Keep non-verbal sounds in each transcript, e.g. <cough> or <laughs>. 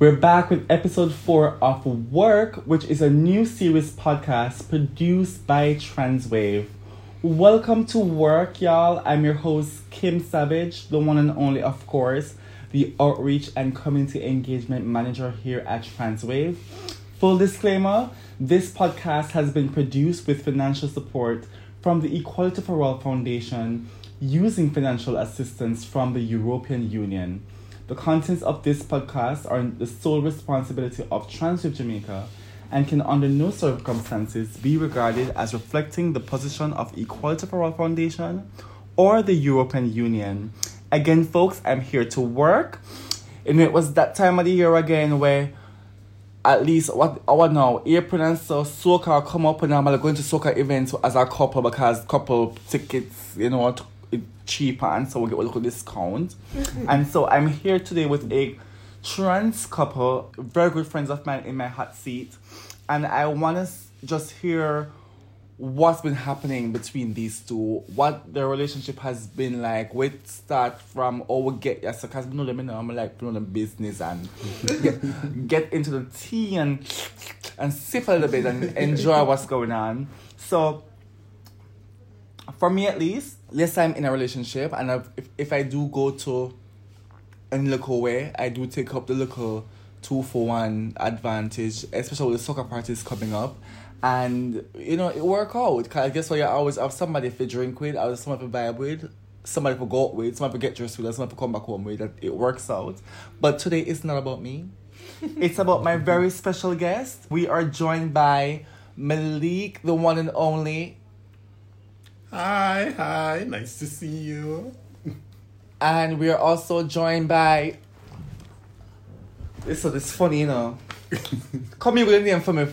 We're back with episode four of Work, which is a new series podcast produced by Transwave. Welcome to Work, y'all. I'm your host, Kim Savage, the one and only, of course, the Outreach and Community Engagement Manager here at Transwave. Full disclaimer this podcast has been produced with financial support from the Equality for All Foundation using financial assistance from the European Union. The contents of this podcast are the sole responsibility of Transwave Jamaica and can under no circumstances be regarded as reflecting the position of Equality for All Foundation or the European Union. Again, folks, I'm here to work. And it was that time of the year again where at least what our now April and so soca come up and I'm going to soca events as a couple because couple tickets, you know, cheaper and so we get a little discount. Mm-hmm. and so I'm here today with a trans couple, very good friends of mine in my hot seat. And I want to just hear what's been happening between these two, what their relationship has been like. We start from oh we get yes, because we know them, you know, I'm like know them business and <laughs> get, get into the tea and and sip a little bit and enjoy what's going on. So for me at least, let's say I'm in a relationship and I've, if, if I do go to a local way, I do take up the local two for one advantage, especially with the soca parties coming up. And you know, it work out. Cause I guess what you always have somebody to drink with, or somebody to vibe with, somebody to go out with, somebody to get dressed with, somebody to come back home with. That it works out. But today it's not about me. <laughs> it's about my very special guest. We are joined by Malik, the one and only Hi, hi, nice to see you. And we are also joined by. This so this funny, you know. <laughs> Call me with a name for me.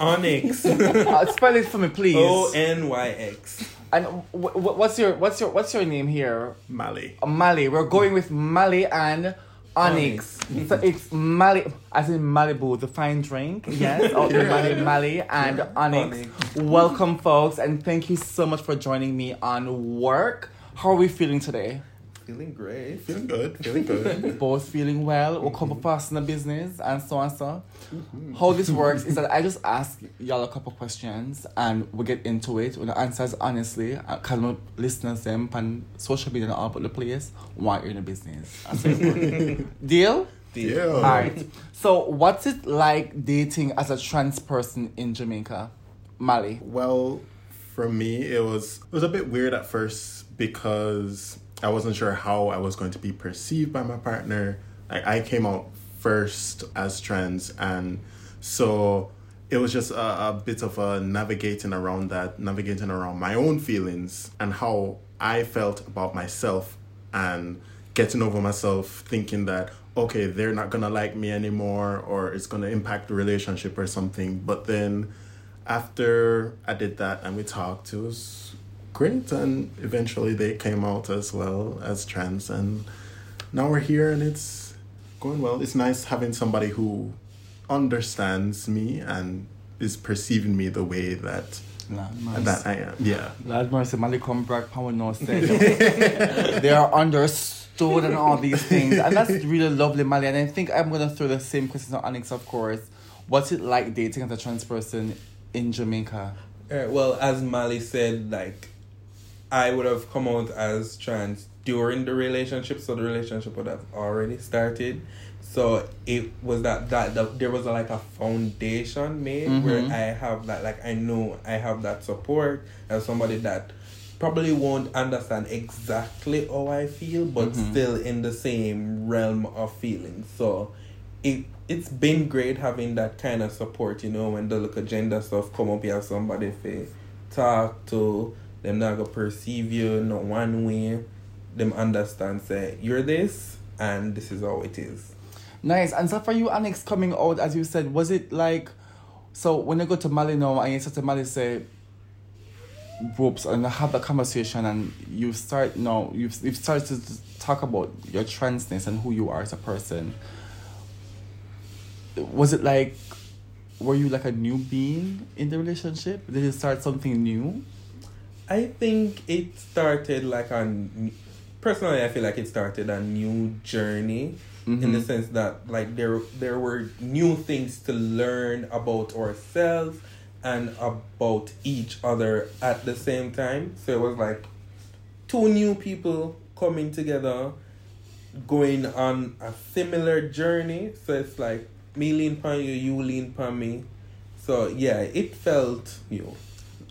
Onyx. <laughs> uh, spell it for me, please. O N Y X. And w- w- what's your what's your what's your name here? Mali. Uh, Mali. We're going with Mali and Onyx. Onyx. so it's Mali, as in Malibu, the fine drink. Yes, oh, Mali, <laughs> Mali, and Onyx. Onyx. Welcome, folks, and thank you so much for joining me on work. How are we feeling today? Feeling great. Feeling good. Feeling good. <laughs> <laughs> Both feeling well. We'll come the business and so on so. Mm-hmm. How this works is that I just ask y'all a couple questions and we get into it. When the answers honestly, because my listeners them on social media and all over the place why you're in the business. <laughs> Deal? Deal. Alright. So what's it like dating as a trans person in Jamaica? Mali. Well, for me it was it was a bit weird at first because I wasn't sure how I was going to be perceived by my partner. Like I came out first as trans, and so it was just a, a bit of a navigating around that, navigating around my own feelings and how I felt about myself, and getting over myself, thinking that okay, they're not gonna like me anymore, or it's gonna impact the relationship or something. But then after I did that and we talked, it was great and eventually they came out as well as trans and now we're here and it's going well it's nice having somebody who understands me and is perceiving me the way that that I am. Yeah. Lord mercy, Mali come back, power no <laughs> They are understood and all these things. And that's really lovely, Mali. And I think I'm gonna throw the same question to Onyx, of course. What's it like dating as a trans person in Jamaica? Uh, well, as Mali said, like I would have come out as trans during the relationship, so the relationship would have already started. So it was that that, that there was a, like a foundation made mm-hmm. where I have that like I know I have that support as somebody that probably won't understand exactly how I feel, but mm-hmm. still in the same realm of feelings. So it it's been great having that kind of support, you know, when the look agenda stuff come up, you have somebody to talk to, them not gonna perceive you no one way. Them understand say you're this and this is how it is. Nice. And so for you, Onyx coming out, as you said, was it like so when you go to Mali now and you start to Mali say groups and have that conversation and you start now you've you've started to talk about your transness and who you are as a person. Was it like were you like a new being in the relationship? Did it start something new? I think it started like a personally, I feel like it started a new journey in the Mhm. sense that like there there were new things to learn about ourselves and about each other at the same time. So it was like two new people coming together, going on a similar journey. So it's like me lean upon you, you lean upon me. So yeah, it felt new.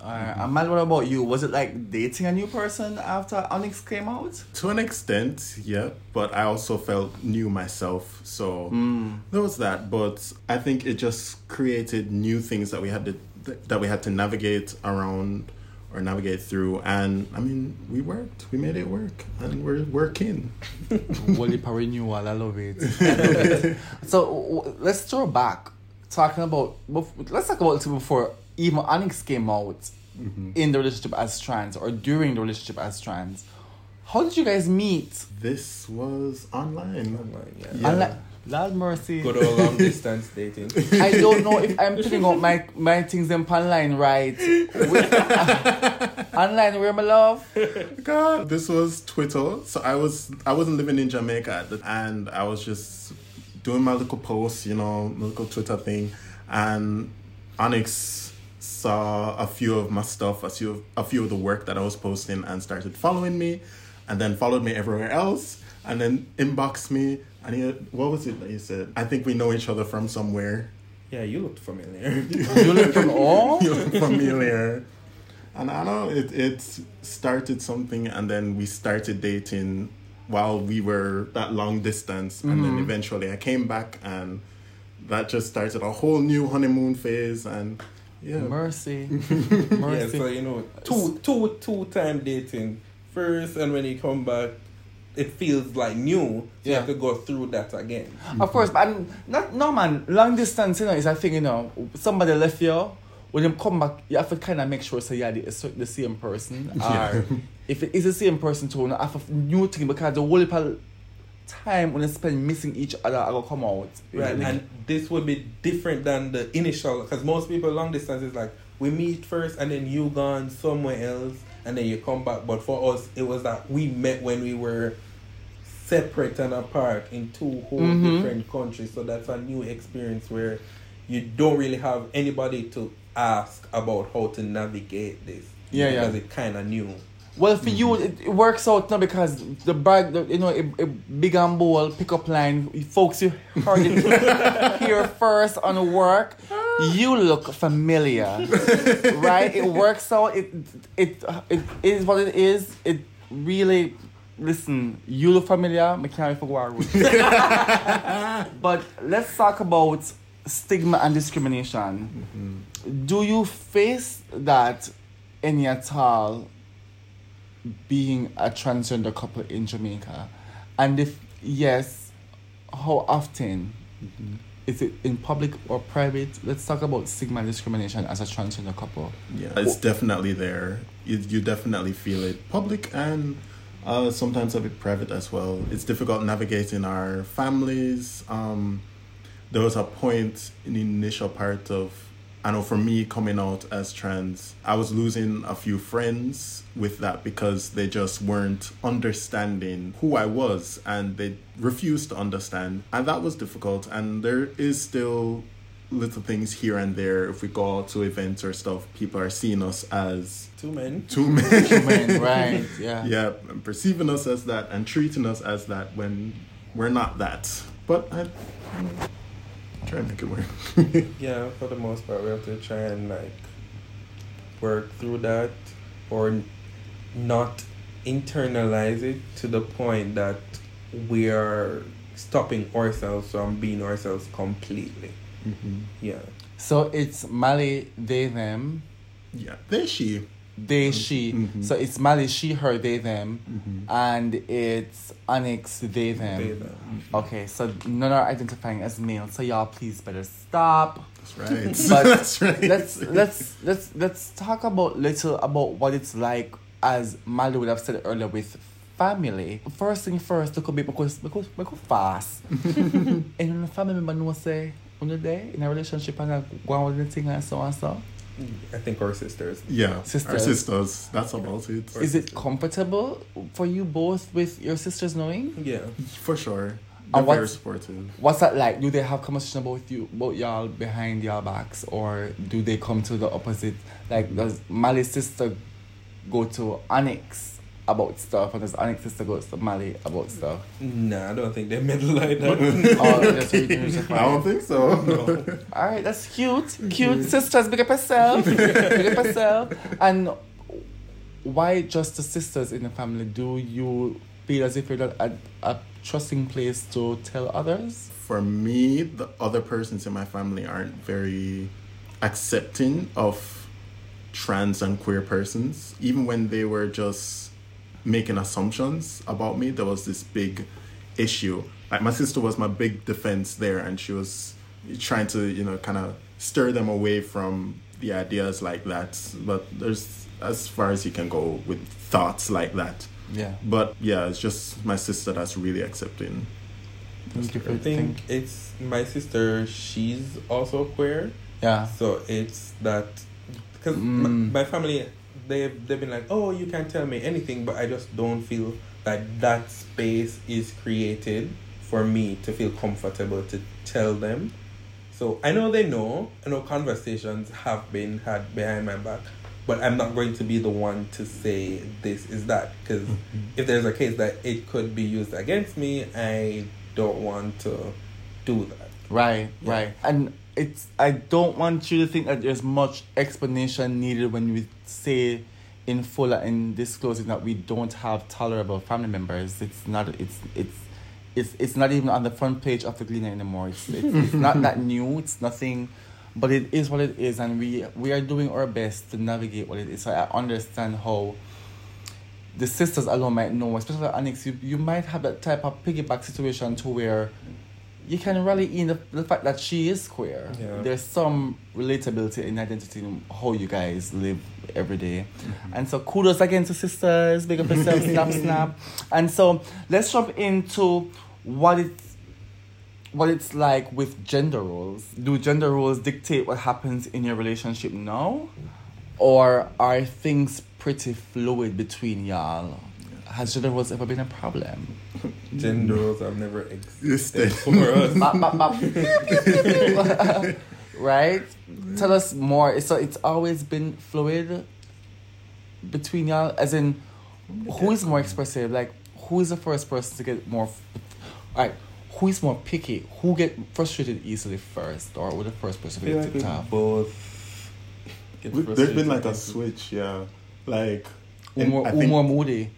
Alright, and Mal, what about you? Was it like dating a new person after Onyx came out? To an extent, yeah, but I also felt new myself, so Mm. there was that. But I think it just created new things that we had to that we had to navigate around or navigate through. And I mean, we worked, we made it work, and we're working. <laughs> Wally for renewal, I love it. <laughs> so w- let's throw back, talking about. bef- Let's talk about it before even Onyx came out mm-hmm. in the relationship as trans or during the relationship as trans. How did you guys meet? This was online. Online, yeah. Yeah. Unlike- Lord mercy. Good old long <laughs> distance dating. I don't know if I'm putting out my my things in online right. With- <laughs> online, where my love? God, this was Twitter. So I was I wasn't living in Jamaica the, and I was just doing my little posts, you know, my little Twitter thing, and Onyx saw a few of my stuff, a few of, a few of the work that I was posting, and started following me, and then followed me everywhere else, and then inboxed me. And he, what was it that he said? I think we know each other from somewhere. Yeah, you looked familiar. <laughs> You look from all. <laughs> you look familiar. And I know it, it started something, and then we started dating while we were that long distance. And then mm-hmm. eventually I came back, and that just started a whole new honeymoon phase. And yeah, Mercy. <laughs> yeah, Mercy. so you know, two two two time dating first, and when you come back, it feels like new. So you have to go through that again. Of course, but I'm not no man. Long distance, you know, is a thing. You know, somebody left you. When you come back, you have to kind of make sure so yeah, the, the same person. <laughs> Yeah. Or if it is the same person, too, you know, have a new thing because the whole heap of time when you spend missing each other, I will come out. Right, and this would be different than the initial because most people long distance is like we meet first and then you gone somewhere else and then you come back. But for us, it was that we met when we were separate and apart in two whole Mhm. different countries. So that's a new experience where you don't really have anybody to ask about how to navigate this. Yeah, yeah. because it kind of new. Well, for you, it, it works out now because the bag, the, you know, a, a big and bold pickup line, folks, you heard it <laughs> here first on work. You look familiar, <laughs> right? It works out. It, it, it is what it is. It really, listen, you look familiar. I can't forget <laughs> But let's talk about stigma and discrimination. Mm-hmm. Do you face that any at all being a transgender couple in Jamaica? And if yes, how often? Is it in public or private? Let's talk about stigma and discrimination as a transgender couple. yeah, it's definitely there. You, you definitely feel it, public and uh, sometimes a bit private as well. It's difficult navigating our families. Um, there was a point in the initial part of I know for me coming out as trans, I was losing a few friends with that because they just weren't understanding who I was and they refused to understand. And that was difficult. And there is still little things here and there. If we go out to events or stuff, people are seeing us as Two men. two men. Men, right? Yeah. <laughs> yeah, and perceiving us as that and treating us as that when we're not that. But I, I try and make it work. <laughs> Yeah, for the most part, we have to try and like work through that or not internalize it to the point that we are stopping ourselves from being ourselves completely. Mm-hmm. Yeah. So it's Mali, they, them. Yeah, they, she. They, she. Mhm. So it's Mali, she, her, they, them. Mhm. And it's Onyx, they, them. They, them. Okay, so none are identifying as male. So y'all please better stop. That's right. <laughs> But <laughs> That's right. let's let's let's let's talk about little about what it's like as Mali would have said earlier with family. First thing first, look a bit because because because fast. <laughs> and when the family member know say on the day in a relationship and I go on with the thing and so and so. I think our sisters. Yeah, sisters. our Sisters. sisters. That's about it. Is it comfortable for you both with your sisters knowing? Yeah. For sure. They're And what's- very supportive. What's that like? Do they have conversation about you, about y'all behind y'all backs, or do they come to the opposite? Like, does Mali's sister go to Onyx about stuff, and does Onyx sister go to Mali about stuff? Nah, I don't think they meddle <laughs> like that. or just reduce the I don't think so. <laughs> No. All right, that's cute. Cute sisters, big up yourself. <laughs> big up yourself. And why just the sisters in the family? Do you feel as if you're not a, a trusting place to tell others? For me, the other persons in my family aren't very accepting of trans and queer persons. Even when they were just making assumptions about me, there was this big issue. Like my sister was my big defense there, and she was trying to, you know, kind of stir them away from the ideas like that. But there's as far as you can go with thoughts like that. Yeah. But yeah, it's just my sister that's really accepting. Thank you for I think it's my sister. She's also queer, Yeah. so it's that because Mm. my, my family they've they've been like, oh, you can't tell me anything, but I just don't feel that that space is created for me to feel comfortable to tell them. So I know they know. I know conversations have been had behind my back, but I'm not going to be the one to say this is that because mm-hmm. if there's a case that it could be used against me, I don't want to do that. Right, Yeah. right. And it's I don't want you to think that there's much explanation needed when we say in full and disclosing that we don't have tolerable family members. It's not it's it's it's it's not even on the front page of the Gleaner anymore. It's it's, it's <laughs> not that new, it's nothing but it is what it is and we we are doing our best to navigate what it is. So I understand how the sisters alone might know, especially Onyx, you, you might have that type of piggyback situation to where you can rally in the, the fact that she is queer. Yeah. There's some relatability in identity in how you guys live every day. Mm-hmm. And so kudos again to sisters, big up yourself, <laughs> snap, snap. And so let's jump into what it's what it's like with gender roles. Do gender roles dictate what happens in your relationship now? Or are things pretty fluid between y'all? Has gender roles ever been a problem? <laughs> Gender roles have never existed Existed. for us. Bop, bop, bop. <laughs> Right? Tell us more. So it's always been fluid between y'all, as in who is more expressive? Like who is the first person to get more? Alright, who is more picky? Who get frustrated easily first, or who the first person to feel get like we tipped off? both. get There's been like a switch, yeah. Like, Who and more, I who think- more moody?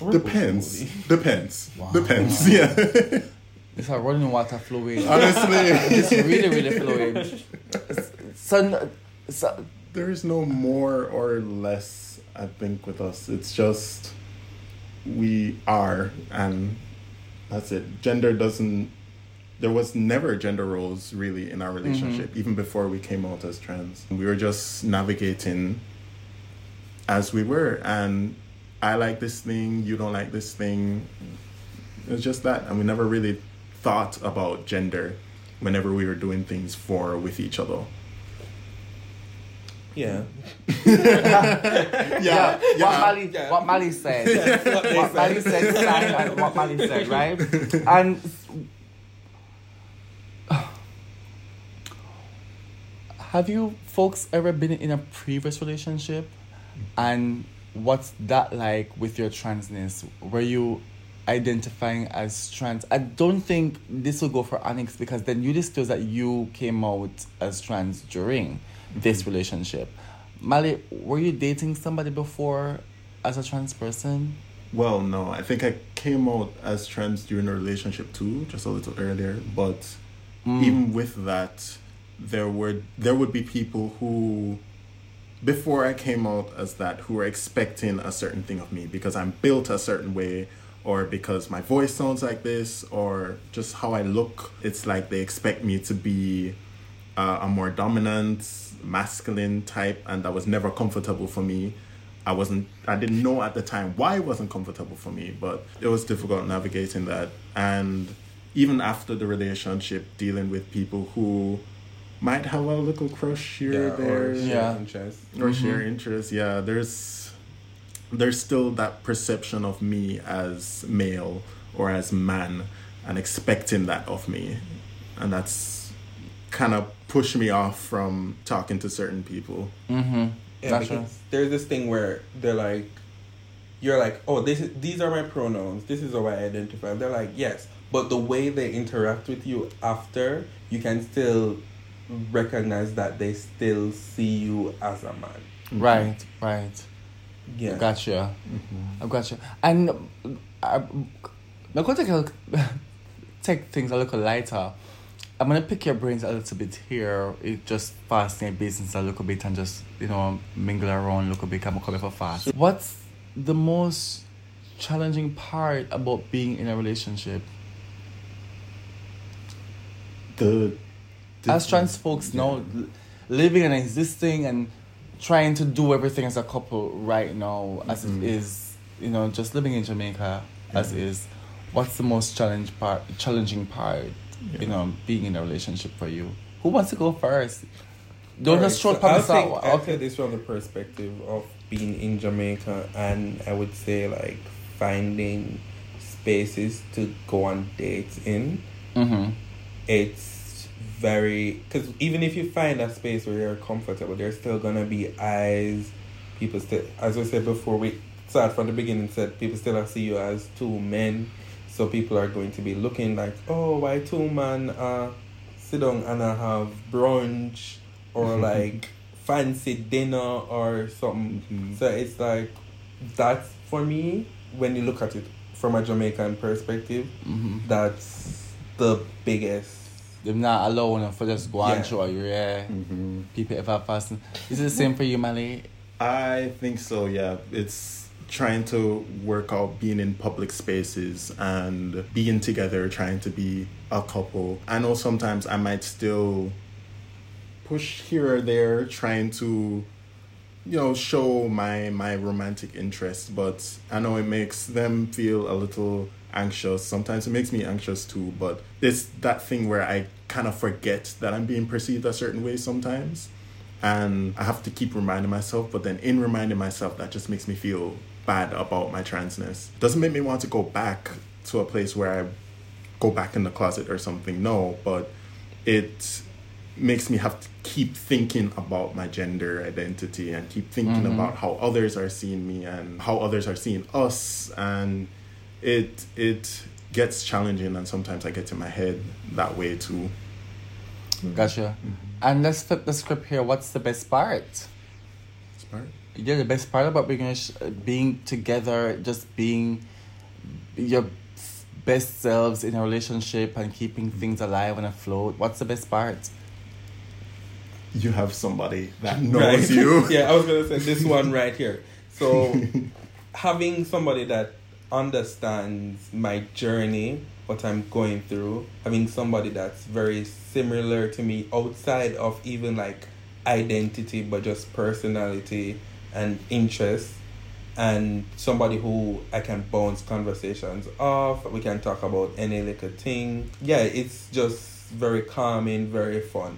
We're depends. moody. Depends. Wow. Depends. Yeah. <laughs> It's a running water flowing. Honestly, <laughs> it's really, really flowing. So, so there is no more or less. I think with us, it's just we are, and that's it. Gender doesn't. There was never gender roles really in our mm-hmm. relationship, even before we came out as trans. We were just navigating as we were, and I like this thing, you don't like this thing. It's just that, and we never really thought about gender whenever we were doing things for with each other. Yeah. Yeah, <laughs> What yeah. Mali, Yeah. what Mali said. <laughs> what what Mali said. said, what Mali said, right? And <sighs> have you folks ever been in a previous relationship? And what's that like with your transness? Were you identifying as trans? I don't think this will go for Onyx because then you disclose that you came out as trans during this relationship. Mali, were you dating somebody before as a trans person? Well, no, I think I came out as trans during a relationship too, just a little earlier. But Mm. even with that, there were there would be people who, before I came out as that, who were expecting a certain thing of me because I'm built a certain way, or because my voice sounds like this, or just how I look. It's like they expect me to be uh, a more dominant, masculine type, and that was never comfortable for me. I wasn't, I didn't know at the time why it wasn't comfortable for me, but it was difficult navigating that. And even after the relationship, dealing with people who might have a little crush here or there or share Yeah. interest. or Mhm. share interests. Yeah, there's there's still that perception of me as male or as man and expecting that of me. And that's kind of pushed me off from talking to certain people. Mm-hmm. Yeah, Gotcha. there's this thing where they're like, you're like, oh, this is, these are my pronouns. This is how I identify. They're like, yes, but the way they interact with you after, you can still recognize that they still see you as a man. Right, right. Yeah. Gotcha. I gotcha. And uh, I'm going to take, a, <laughs> take things a little lighter. I'm going to pick your brains a little bit here. It just fasten your business a little bit and just, you know, mingle around a little bit. I'm coming for fast. What's the most challenging part about being in a relationship? The, the As trans folks yeah. know, living and existing and trying to do everything as a couple right now, as Mhm. it is, you know, just living in Jamaica as Yeah. is. What's the most challenge part, challenging part, Yeah. you know, being in a relationship for you? Who wants to go first? Don't just throw past out. I'll Okay. this from the perspective of being in Jamaica, and I would say like finding spaces to go on dates in. Mm-hmm. It's very because even if you find a space where you're comfortable, there's still gonna be eyes. People still, as we said before, we started from the beginning. Said people still see you as two men, so people are going to be looking like, oh, why two man uh sit down and uh, have brunch or <laughs> like fancy dinner or something. Mhm. So it's like that's for me when you look at it from a Jamaican perspective. Mm-hmm. That's the biggest. They're not alone for just go Yeah. show you, yeah. Mhm. People ever fasten. Is it the same for you, Mali? I think so, yeah. It's trying to work out being in public spaces and being together, trying to be a couple. I know sometimes I might still push here or there, trying to, you know, show my my romantic interest, but I know it makes them feel a little anxious. Sometimes it makes me anxious too, but it's that thing where I kind of forget that I'm being perceived a certain way sometimes and I have to keep reminding myself. But then, in reminding myself, that just makes me feel bad about my transness. Doesn't make me want to go back to a place where I go back in the closet or something. No, but it makes me have to keep thinking about my gender identity and keep thinking Mhm. about how others are seeing me and how others are seeing us and it it gets challenging and sometimes I get in my head that way too. Mm. Gotcha. Mm-hmm. And let's flip the script here. What's the best part? Smart. Yeah, the best part about being a sh- being together, just being your best selves in a relationship and keeping mm-hmm. things alive and afloat. What's the best part? you have somebody that <laughs> knows you. <laughs> yeah, I was gonna say this one right here. So <laughs> having somebody that understands my journey, what I'm going through, having somebody that's very similar to me outside of even like identity but just personality and interest and somebody who I can bounce conversations off. We can talk about any little thing. Yeah, it's just very calming, very fun.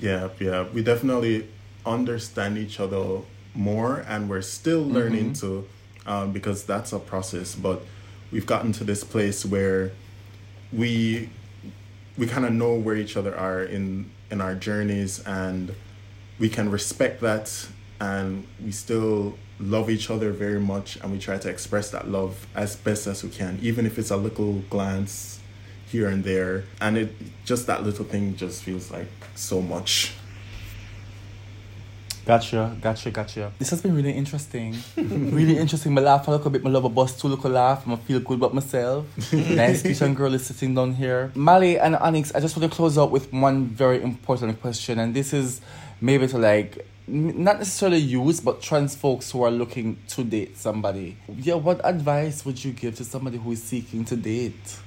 Yeah, yeah. We definitely understand each other more, and we're still learning Mhm. to, um, because that's a process. But we've gotten to this place where we we kind of know where each other are in in our journeys, and we can respect that, and we still love each other very much, and we try to express that love as best as we can, even if it's a little glance here and there and it just that little thing just feels like so much Gotcha, gotcha, gotcha. This has been really interesting. really interesting. I laugh a little bit. I love a bus too. Look, a laugh. I feel good about myself. <laughs> nice kitchen girl is sitting down here. Mali and Onyx, I just want to close out with one very important question, and this is maybe to like not necessarily use, but trans folks who are looking to date somebody. Yeah, what advice would you give to somebody who is seeking to date?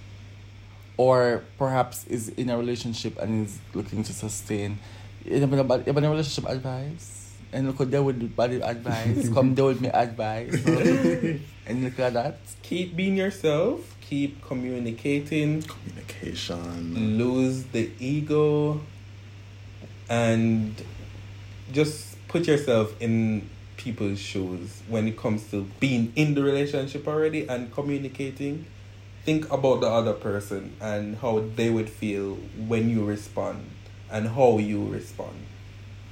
Or perhaps is in a relationship and is looking to sustain. You have you have any relationship advice? And look there with bad advice. <laughs> Come there with me advice. <laughs> and look at that. Keep being yourself, keep communicating, communication lose the ego and just put yourself in people's shoes when it comes to being in the relationship already and communicating. Think about the other person and how they would feel when you respond and how you respond.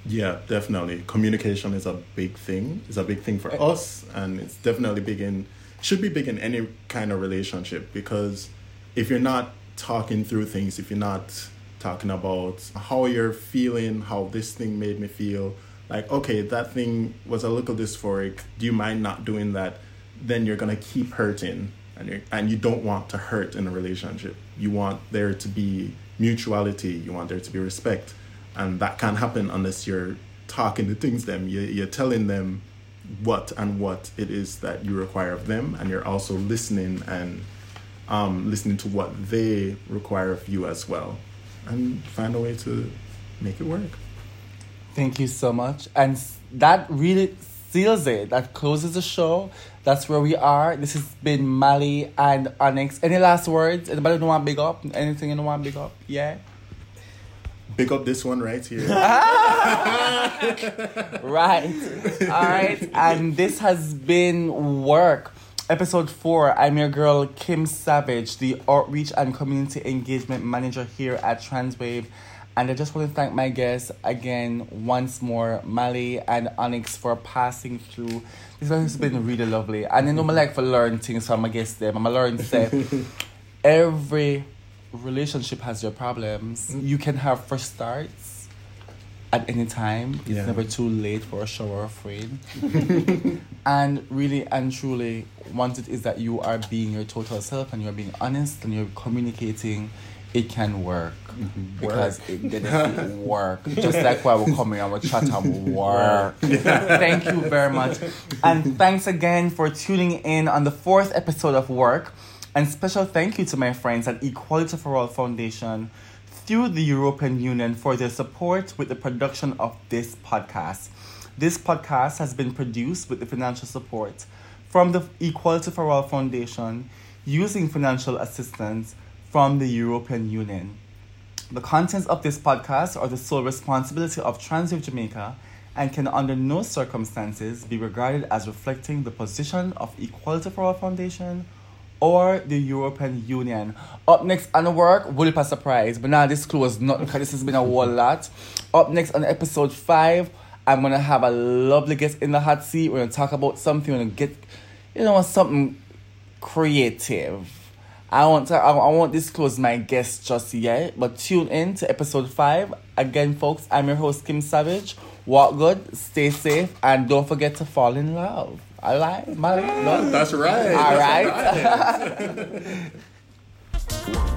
Yeah, definitely. Communication is a big thing. It's a big thing for us, and it's definitely big in should be big in any kind of relationship because if you're not talking through things, if you're not talking about how you're feeling, how this thing made me feel, like okay, that thing was a little dysphoric. Do you mind not doing that? Then you're gonna keep hurting, and you and you don't want to hurt in a relationship. You want there to be mutuality. You want there to be respect and that can't happen unless you're talking to things them you, you're telling them what and what it is that you require of them and you're also listening and um, listening to what they require of you as well and find a way to make it work Thank you so much. And that really seals it. That closes the show. That's where we are. This has been Mali and Onyx. Any last words? Anybody want big up? Anything you want big up? Yeah? Big up this one right here <laughs> <laughs> Right. All right. And this has been Work, episode four. I'm your girl, Kim Savage, the Outreach and Community Engagement Manager here at Transwave. And I just want to thank my guests again, once more, Mali and Onyx, for passing through. This has been really lovely. And I know I like for learn things from my guests them. I'm a learn say <laughs> every relationship has your problems. You can have first starts at any time. It's Yeah. never too late for a shower of rain. <laughs> and really and truly, once it is that you are being your total self and you're being honest and you're communicating, it can work. Mm-hmm. Because it didn't work. Just like why we're coming and we're chat and <laughs> work. Thank you very much. And thanks again for tuning in on the fourth episode of Work. And special thank you to my friends at Equality for All Foundation through the European Union for their support with the production of this podcast. This podcast has been produced with the financial support from the Equality for All Foundation using financial assistance from the European Union. The contents of this podcast are the sole responsibility of Transwave Jamaica and can under no circumstances be regarded as reflecting the position of Equality for All Foundation or the European Union. Up next on the work, will be a surprise, but now disclose nothing because this has been a whole lot. Up next on episode five, I'm gonna have a lovely guest in the hot seat. We're gonna talk about something, we're gonna get, you know, something creative. I won't I, I won't disclose my guest just yet, but tune in to episode five. Again, folks, I'm your host Kim Savage. Walk good, stay safe, and don't forget to fall in love. I Mali, no? that's right All That's right. <laughs> <laughs>